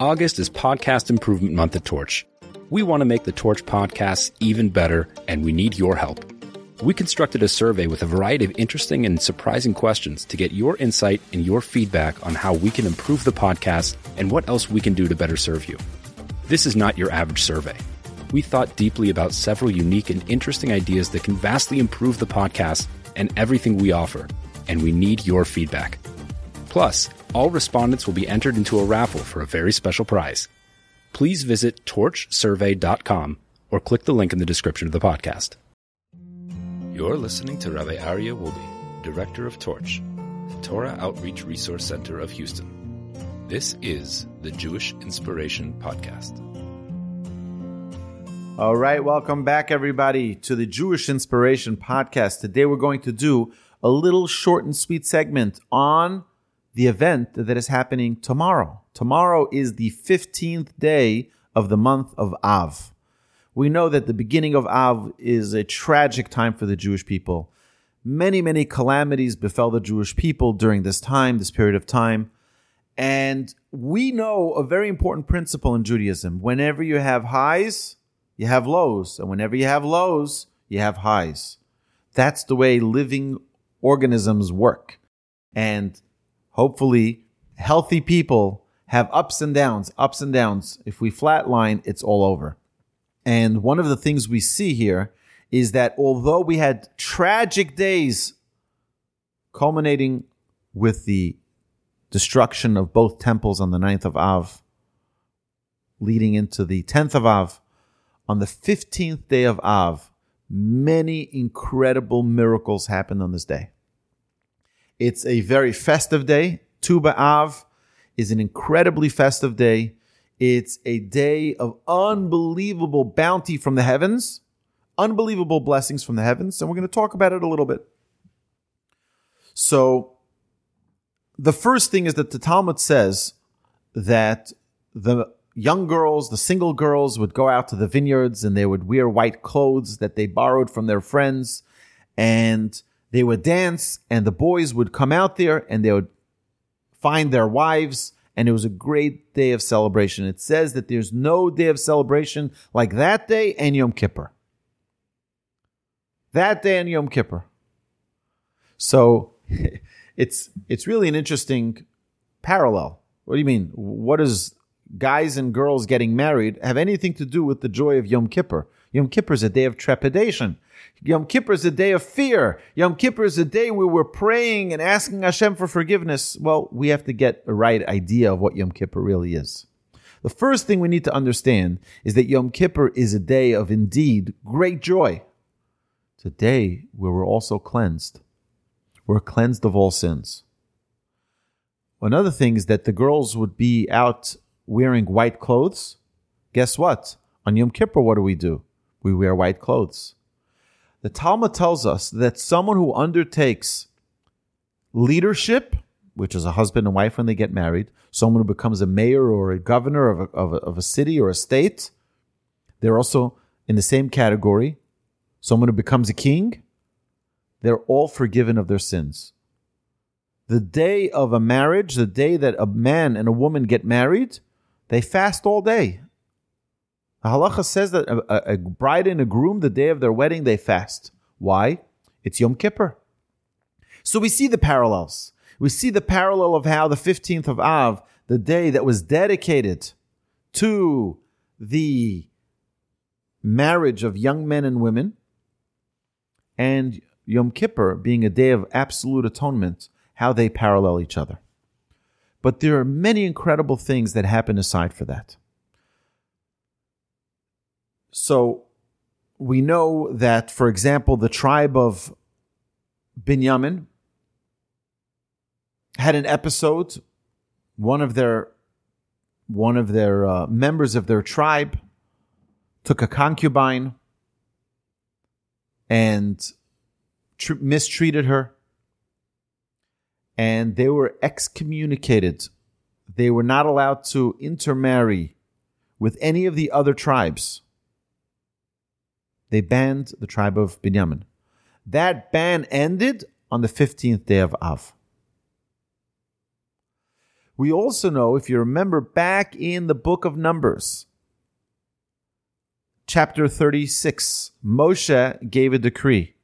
August is Podcast Improvement Month at Torch. We want to make the Torch podcasts even better, and we need your help. We constructed a survey with a variety of interesting and surprising questions to get your insight and your feedback on how we can improve the podcast and what else we can do to better serve you. This is not your average survey. We thought deeply about several unique and interesting ideas that can vastly improve the podcast and everything we offer, and we need your feedback. Plus, all respondents will be entered into a raffle for a very special prize. Please visit torchsurvey.com or click the link in the description of the podcast. You're listening to Rabbi Aryeh Wolbe, Director of Torch, the Torah Outreach Resource Center of Houston. This is the Jewish Inspiration Podcast. All right, welcome back, everybody, to the Jewish Inspiration Podcast. Today we're going to do a little short and sweet segment on the event that is happening tomorrow. Tomorrow is the 15th day of the month of Av. We know that the beginning of Av is a tragic time for the Jewish people. Many, many calamities befell the Jewish people during this time, this period of time. And we know a very important principle in Judaism. Whenever you have highs, you have lows. And whenever you have lows, you have highs. That's the way living organisms work. And hopefully, healthy people have ups and downs, ups and downs. If we flatline, it's all over. And one of the things we see here is that although we had tragic days culminating with the destruction of both temples on the 9th of Av, leading into the 10th of Av, on the 15th day of Av, many incredible miracles happened on this day. It's a very festive day. Tu B'Av is an incredibly festive day. It's a day of unbelievable bounty from the heavens, unbelievable blessings from the heavens, and we're going to talk about it a little bit. So, the first thing is that the Talmud says that the young girls, the single girls, would go out to the vineyards and they would wear white clothes that they borrowed from their friends, and they would dance, and the boys would come out there and they would find their wives and it was a great day of celebration. It says that there's no day of celebration like that day and Yom Kippur. That day and Yom Kippur. So it's it's really an interesting parallel. What do you mean? What does guys and girls getting married have anything to do with the joy of Yom Kippur? Yom Kippur is a day of trepidation. Yom Kippur is a day of fear. Yom Kippur is a day where we're praying and asking Hashem for forgiveness. Well, we have to get a right idea of what Yom Kippur really is. The first thing we need to understand is that Yom Kippur is a day of indeed great joy. It's a day where we're also cleansed. We're cleansed of all sins. Another thing is that the girls would be out wearing white clothes. Guess what? On Yom Kippur, what do we do? We wear white clothes. The Talmud tells us that someone who undertakes leadership, which is a husband and wife when they get married, someone who becomes a mayor or a governor of a, of a, of a city or a state, they're also in the same category. Someone who becomes a king, they're all forgiven of their sins. The day of a marriage, the day that a man and a woman get married, they fast all day. The halacha says that a, a, bride and a groom, the day of their wedding, they fast. Why? It's Yom Kippur. So we see the parallels. We see the parallel of how the 15th of Av, the day that was dedicated to the marriage of young men and women, and Yom Kippur being a day of absolute atonement, how they parallel each other. But there are many incredible things that happen aside for that. So we know that, for example, the tribe of Binyamin had an episode. One of their one of their uh, members of their tribe took a concubine and tr- mistreated her, and they were excommunicated. They were not allowed to intermarry with any of the other tribes they banned the tribe of Binyamin. That ban ended on the 15th day of Av. We also know, if you remember back in the book of Numbers, chapter 36, Moshe gave a decree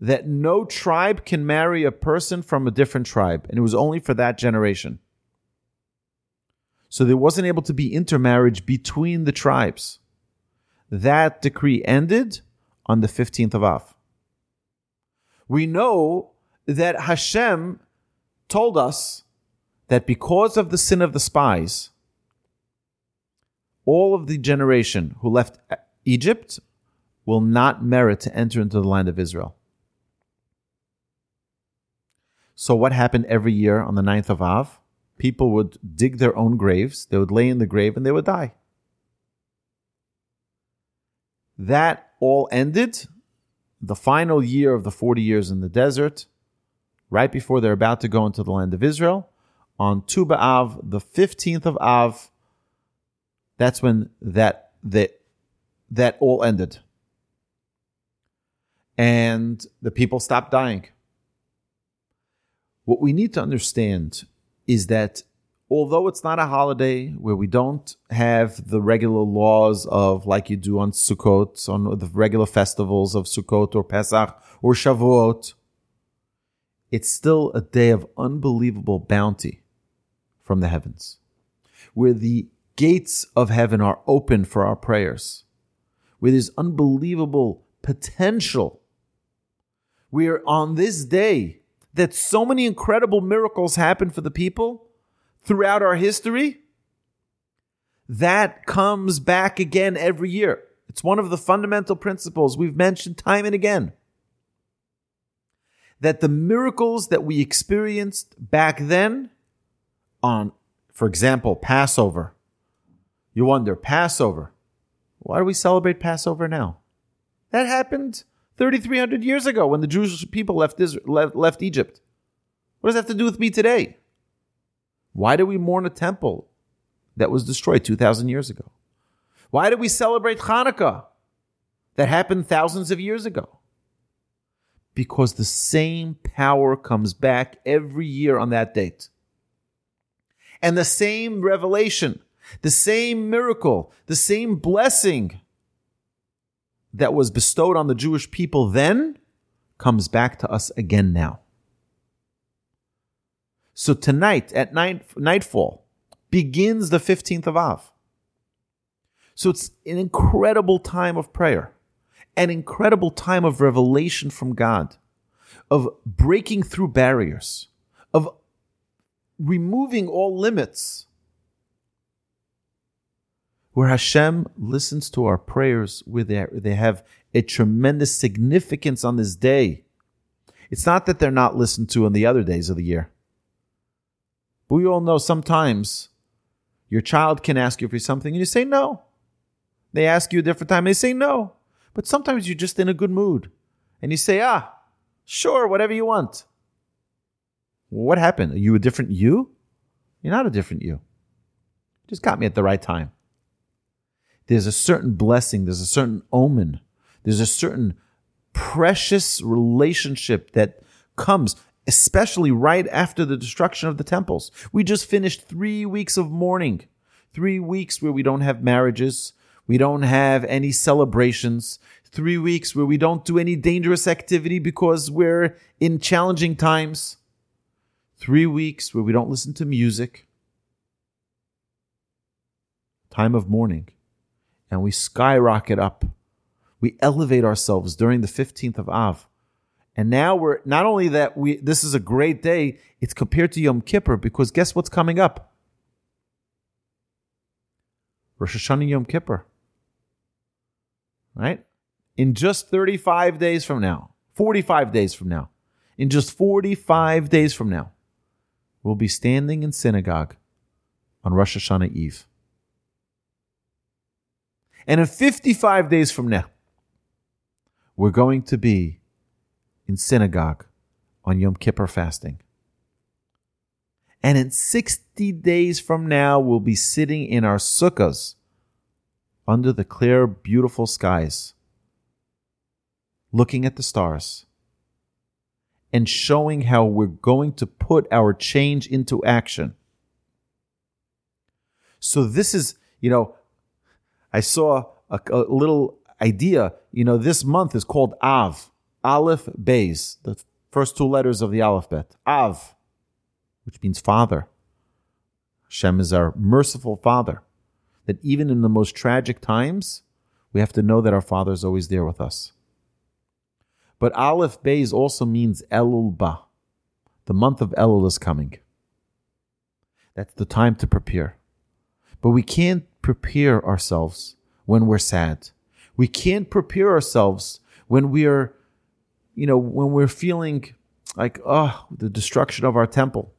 that no tribe can marry a person from a different tribe, and it was only for that generation. So there wasn't able to be intermarriage between the tribes. That decree ended on the 15th of Av. We know that Hashem told us that because of the sin of the spies, all of the generation who left Egypt will not merit to enter into the land of Israel. So, what happened every year on the ninth of Av? People would dig their own graves, they would lay in the grave, and they would die. That all ended the final year of the 40 years in the desert, right before they're about to go into the land of Israel on Tu B'Av, the 15th of Av, that's when that, that, that all ended. And the people stopped dying. What we need to understand is that although it's not a holiday where we don't have the regular laws of like you do on Sukkot, on the regular festivals of Sukkot or Pesach or Shavuot, it's still a day of unbelievable bounty from the heavens, where the gates of heaven are open for our prayers, where there's unbelievable potential. Where on this day that so many incredible miracles happen for the people throughout our history, that comes back again every year. It's one of the fundamental principles we've mentioned time and again. That the miracles that we experienced back then on, for example, Passover. You wonder, Passover. Why do we celebrate Passover now? That happened 3,300 years ago when the Jewish people left, Israel, left, left Egypt. What does that have to do with me today? Why do we mourn a temple that was destroyed 2,000 years ago? Why do we celebrate Hanukkah that happened thousands of years ago? Because the same power comes back every year on that date and the same revelation, the same miracle, the same blessing that was bestowed on the Jewish people then comes back to us again now. So tonight at night, nightfall begins the 15th of Av. So it's an incredible time of prayer, an incredible time of revelation from God, of breaking through barriers, of removing all limits. Where Hashem listens to our prayers, where they, they have a tremendous significance on this day. It's not that they're not listened to on the other days of the year. But we all know sometimes your child can ask you for something and you say no. They ask you a different time and they say no. But sometimes you're just in a good mood and you say, ah, sure, whatever you want. What happened? Are you a different you? You're not a different you. you just got me at the right time. There's a certain blessing, there's a certain omen, there's a certain precious relationship that comes, especially right after the destruction of the temples. We just finished three weeks of mourning, three weeks where we don't have marriages, we don't have any celebrations, three weeks where we don't do any dangerous activity because we're in challenging times three weeks where we don't listen to music, time of mourning, and we skyrocket up. We elevate ourselves during the 15th of Av. And now we're not only that we this is a great day, it's compared to Yom Kippur because guess what's coming up? Rosh Hashanah Yom Kippur. Right? In just 35 days from now, 45 days from now, in just 45 days from now, we'll be standing in synagogue on Rosh Hashanah Eve. And in 55 days from now, we're going to be in synagogue on Yom Kippur fasting. And in 60 days from now, we'll be sitting in our sukkahs under the clear, beautiful skies, looking at the stars and showing how we're going to put our change into action. So this is, you know, I saw a, a little idea. You know, this month is called Av, Aleph Beis, the first two letters of the alphabet. Av, which means father. Hashem is our merciful father. That even in the most tragic times, we have to know that our father is always there with us. But Aleph Beis also means Elul Ba. The month of Elul is coming. That's the time to prepare. But we can't prepare ourselves when we're sad. We can't prepare ourselves when we are, you know, when we're feeling like, oh, the destruction of our temple.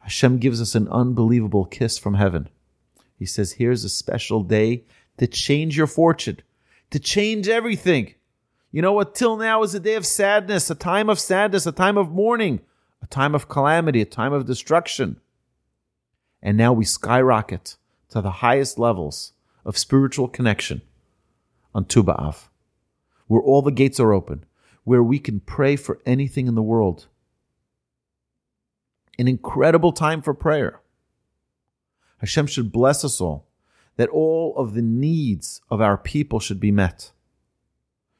Hashem gives us an unbelievable kiss from heaven. He says, here's a special day to change your fortune, to change everything. You know what? Till now is a day of sadness, a time of sadness, a time of mourning, a time of calamity, a time of destruction. And now we skyrocket to the highest levels of spiritual connection on Tu B'Av, where all the gates are open, where we can pray for anything in the world. An incredible time for prayer. Hashem should bless us all, that all of the needs of our people should be met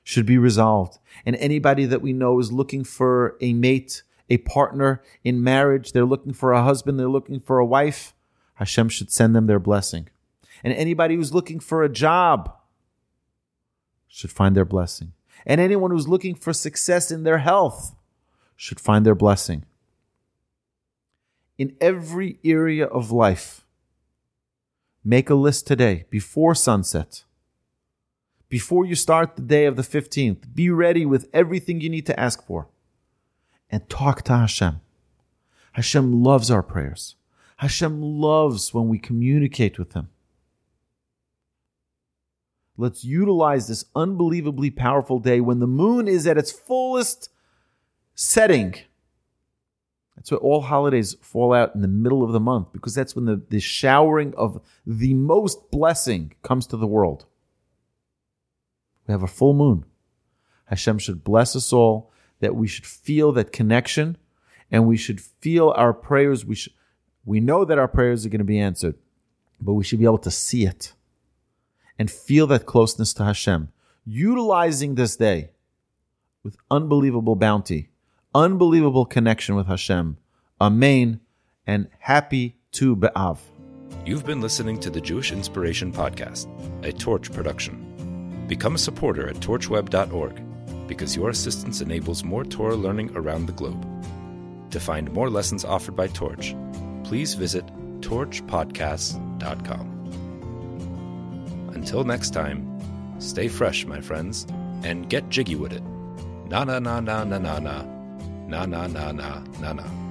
should be resolved. And anybody that we know is looking for a mate, a partner in marriage, they're looking for a husband, they're looking for a wife, Hashem should send them their blessing. And anybody who's looking for a job should find their blessing. And anyone who's looking for success in their health should find their blessing. In every area of life, make a list today before sunset before you start the day of the 15th, be ready with everything you need to ask for and talk to Hashem. Hashem loves our prayers. Hashem loves when we communicate with Him. Let's utilize this unbelievably powerful day when the moon is at its fullest setting. That's why all holidays fall out in the middle of the month because that's when the, the showering of the most blessing comes to the world. We have a full moon. Hashem should bless us all, that we should feel that connection, and we should feel our prayers. We should, we know that our prayers are going to be answered, but we should be able to see it and feel that closeness to Hashem, utilizing this day with unbelievable bounty, unbelievable connection with Hashem. Amen, and happy Tu B'Av. You've been listening to the Jewish Inspiration Podcast, a torch production. Become a supporter at torchweb.org because your assistance enables more Torah learning around the globe. To find more lessons offered by Torch, please visit torchpodcasts.com. Until next time, stay fresh, my friends, and get jiggy with it. Na na na na na na na. Na na na na na na.